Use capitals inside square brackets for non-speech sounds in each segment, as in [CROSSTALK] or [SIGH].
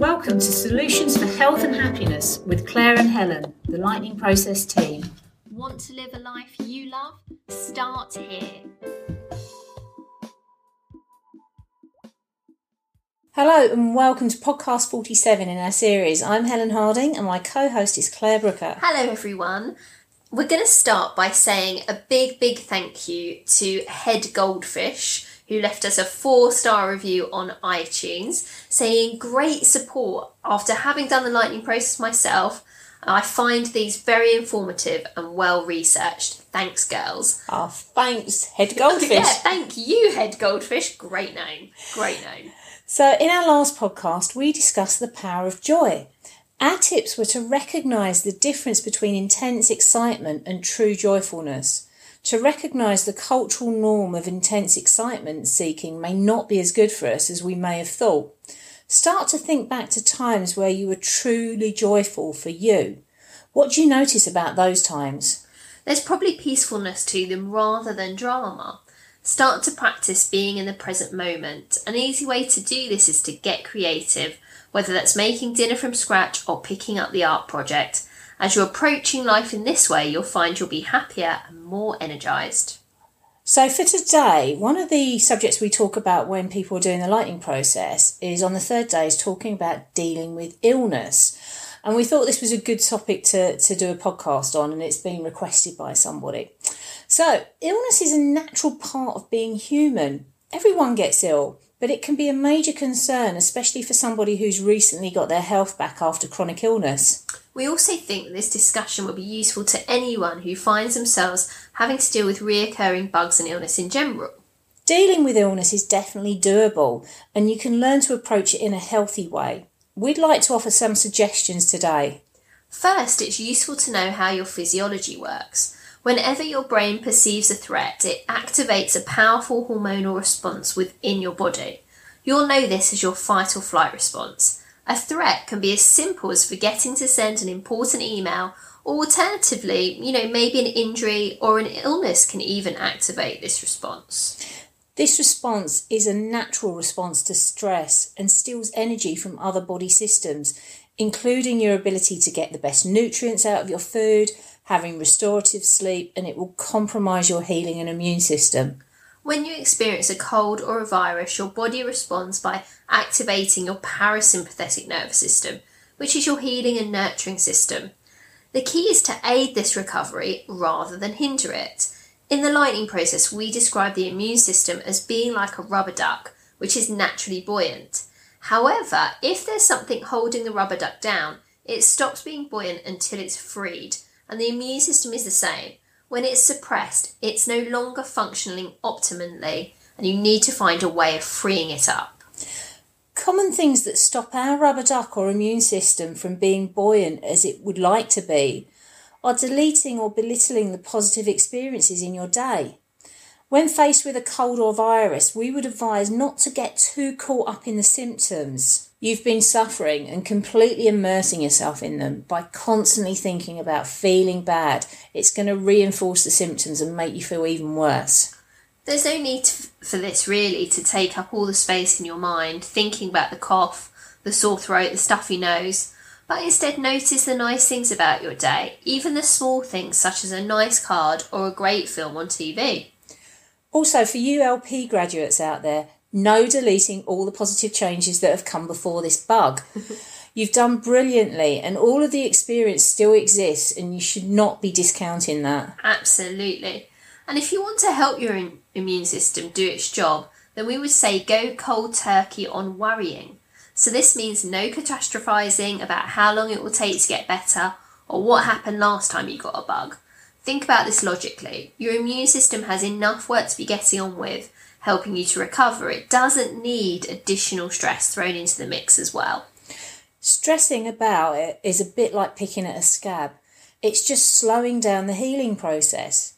Welcome to Solutions for Health and Happiness with Claire and Helen, the Lightning Process team. Want to live a life you love? Start here. Hello and welcome to podcast 47 in our series. I'm Helen Harding and my co host is Claire Brooker. Hello, everyone. We're going to start by saying a big, big thank you to Head Goldfish who left us a four star review on iTunes saying great support after having done the lightning process myself. I find these very informative and well researched. Thanks, girls. Oh, thanks, Head Goldfish. [LAUGHS] yeah, thank you, Head Goldfish. Great name. Great name. So, in our last podcast, we discussed the power of joy. Our tips were to recognise the difference between intense excitement and true joyfulness. To recognise the cultural norm of intense excitement seeking may not be as good for us as we may have thought. Start to think back to times where you were truly joyful for you. What do you notice about those times? There's probably peacefulness to them rather than drama. Start to practice being in the present moment. An easy way to do this is to get creative, whether that's making dinner from scratch or picking up the art project. As you're approaching life in this way, you'll find you'll be happier and more energized. So, for today, one of the subjects we talk about when people are doing the lightning process is on the third day, is talking about dealing with illness. And we thought this was a good topic to, to do a podcast on, and it's been requested by somebody. So, illness is a natural part of being human. Everyone gets ill, but it can be a major concern, especially for somebody who's recently got their health back after chronic illness. We also think that this discussion will be useful to anyone who finds themselves having to deal with reoccurring bugs and illness in general. Dealing with illness is definitely doable, and you can learn to approach it in a healthy way. We'd like to offer some suggestions today. First, it's useful to know how your physiology works. Whenever your brain perceives a threat, it activates a powerful hormonal response within your body. You'll know this as your fight or flight response. A threat can be as simple as forgetting to send an important email, or alternatively, you know, maybe an injury or an illness can even activate this response. This response is a natural response to stress and steals energy from other body systems, including your ability to get the best nutrients out of your food, having restorative sleep, and it will compromise your healing and immune system. When you experience a cold or a virus, your body responds by activating your parasympathetic nervous system, which is your healing and nurturing system. The key is to aid this recovery rather than hinder it. In the lightning process, we describe the immune system as being like a rubber duck, which is naturally buoyant. However, if there's something holding the rubber duck down, it stops being buoyant until it's freed, and the immune system is the same. When it's suppressed, it's no longer functioning optimally, and you need to find a way of freeing it up. Common things that stop our rubber duck or immune system from being buoyant as it would like to be are deleting or belittling the positive experiences in your day. When faced with a cold or virus, we would advise not to get too caught up in the symptoms you've been suffering and completely immersing yourself in them by constantly thinking about feeling bad, it's going to reinforce the symptoms and make you feel even worse. There's no need for this really to take up all the space in your mind, thinking about the cough, the sore throat, the stuffy nose, but instead notice the nice things about your day, even the small things such as a nice card or a great film on TV. Also, for ULP graduates out there, no deleting all the positive changes that have come before this bug. [LAUGHS] You've done brilliantly, and all of the experience still exists, and you should not be discounting that. Absolutely. And if you want to help your immune system do its job, then we would say go cold turkey on worrying. So, this means no catastrophizing about how long it will take to get better or what happened last time you got a bug. Think about this logically. Your immune system has enough work to be getting on with, helping you to recover. It doesn't need additional stress thrown into the mix as well. Stressing about it is a bit like picking at a scab. It's just slowing down the healing process.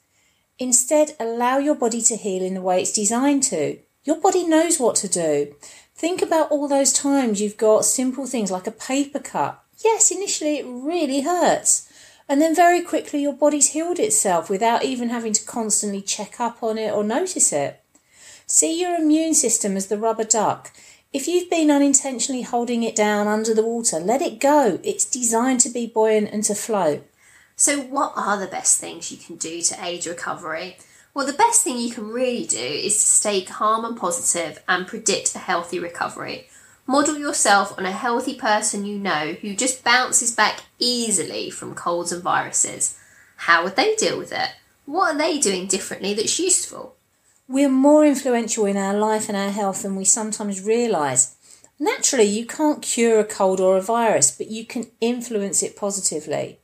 Instead, allow your body to heal in the way it's designed to. Your body knows what to do. Think about all those times you've got simple things like a paper cut. Yes, initially it really hurts. And then very quickly your body's healed itself without even having to constantly check up on it or notice it. See your immune system as the rubber duck. If you've been unintentionally holding it down under the water, let it go. It's designed to be buoyant and to float. So, what are the best things you can do to aid recovery? Well, the best thing you can really do is to stay calm and positive and predict a healthy recovery. Model yourself on a healthy person you know who just bounces back easily from colds and viruses. How would they deal with it? What are they doing differently that's useful? We're more influential in our life and our health than we sometimes realise. Naturally, you can't cure a cold or a virus, but you can influence it positively.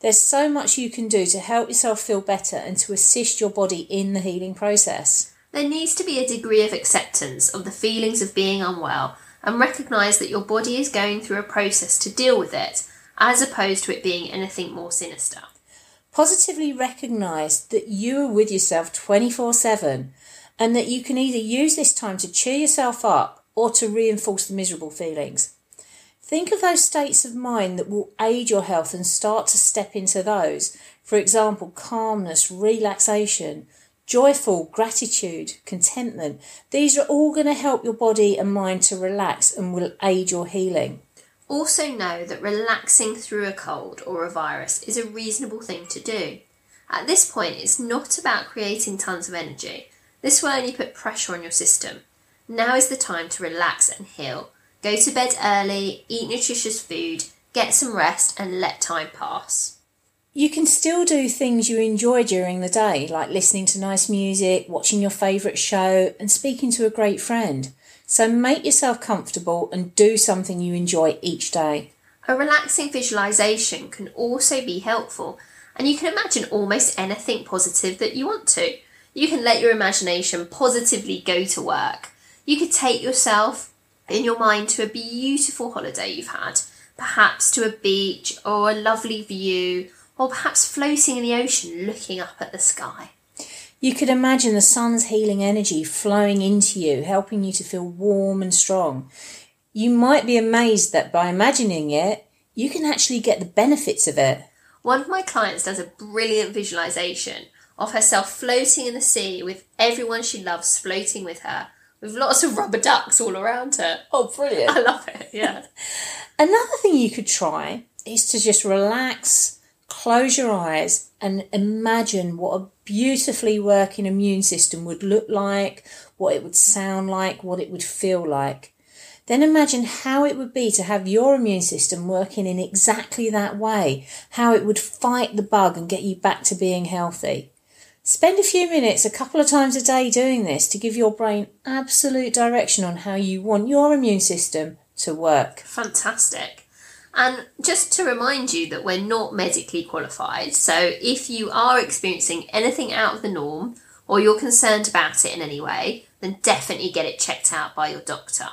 There's so much you can do to help yourself feel better and to assist your body in the healing process. There needs to be a degree of acceptance of the feelings of being unwell and recognise that your body is going through a process to deal with it, as opposed to it being anything more sinister. Positively recognise that you are with yourself 24 7 and that you can either use this time to cheer yourself up or to reinforce the miserable feelings. Think of those states of mind that will aid your health and start to step into those. For example, calmness, relaxation, joyful, gratitude, contentment. These are all going to help your body and mind to relax and will aid your healing. Also, know that relaxing through a cold or a virus is a reasonable thing to do. At this point, it's not about creating tons of energy. This will only put pressure on your system. Now is the time to relax and heal. Go to bed early, eat nutritious food, get some rest, and let time pass. You can still do things you enjoy during the day, like listening to nice music, watching your favourite show, and speaking to a great friend. So make yourself comfortable and do something you enjoy each day. A relaxing visualization can also be helpful, and you can imagine almost anything positive that you want to. You can let your imagination positively go to work. You could take yourself in your mind to a beautiful holiday you've had, perhaps to a beach or a lovely view or perhaps floating in the ocean looking up at the sky. You could imagine the sun's healing energy flowing into you, helping you to feel warm and strong. You might be amazed that by imagining it, you can actually get the benefits of it. One of my clients does a brilliant visualization of herself floating in the sea with everyone she loves floating with her, with lots of rubber ducks all around her. Oh, brilliant. I love it, yeah. [LAUGHS] Another thing you could try is to just relax Close your eyes and imagine what a beautifully working immune system would look like, what it would sound like, what it would feel like. Then imagine how it would be to have your immune system working in exactly that way, how it would fight the bug and get you back to being healthy. Spend a few minutes a couple of times a day doing this to give your brain absolute direction on how you want your immune system to work. Fantastic. And just to remind you that we're not medically qualified, so if you are experiencing anything out of the norm or you're concerned about it in any way, then definitely get it checked out by your doctor.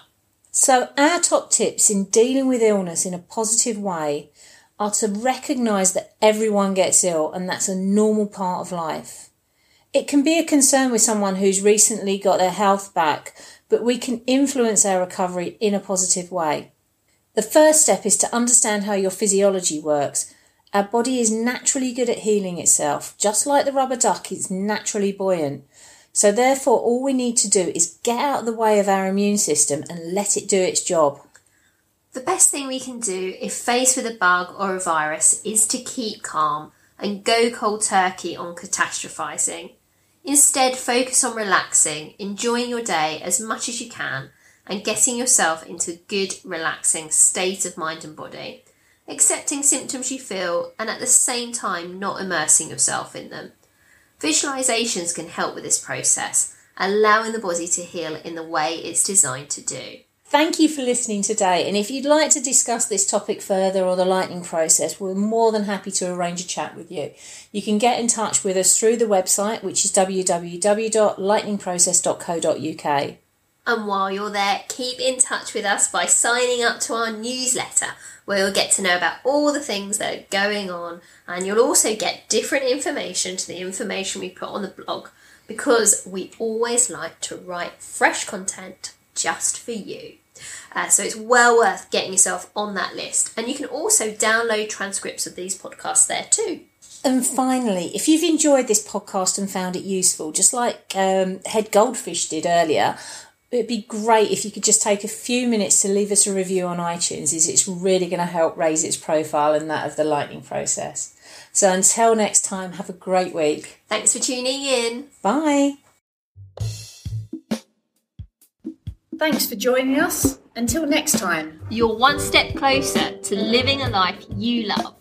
So, our top tips in dealing with illness in a positive way are to recognise that everyone gets ill and that's a normal part of life. It can be a concern with someone who's recently got their health back, but we can influence our recovery in a positive way. The first step is to understand how your physiology works. Our body is naturally good at healing itself, just like the rubber duck is naturally buoyant. So, therefore, all we need to do is get out of the way of our immune system and let it do its job. The best thing we can do if faced with a bug or a virus is to keep calm and go cold turkey on catastrophizing. Instead, focus on relaxing, enjoying your day as much as you can, and getting yourself into a good, relaxing state of mind and body, accepting symptoms you feel, and at the same time not immersing yourself in them. Visualizations can help with this process, allowing the body to heal in the way it's designed to do. Thank you for listening today. And if you'd like to discuss this topic further or the lightning process, we're more than happy to arrange a chat with you. You can get in touch with us through the website, which is www.lightningprocess.co.uk. And while you're there, keep in touch with us by signing up to our newsletter, where you'll get to know about all the things that are going on, and you'll also get different information to the information we put on the blog because we always like to write fresh content just for you. Uh, so it's well worth getting yourself on that list. And you can also download transcripts of these podcasts there too. And finally, if you've enjoyed this podcast and found it useful, just like um, Head Goldfish did earlier, it'd be great if you could just take a few minutes to leave us a review on iTunes as it's really going to help raise its profile and that of the lightning process. So until next time, have a great week. Thanks for tuning in. Bye. Thanks for joining us. Until next time. You're one step closer to living a life you love.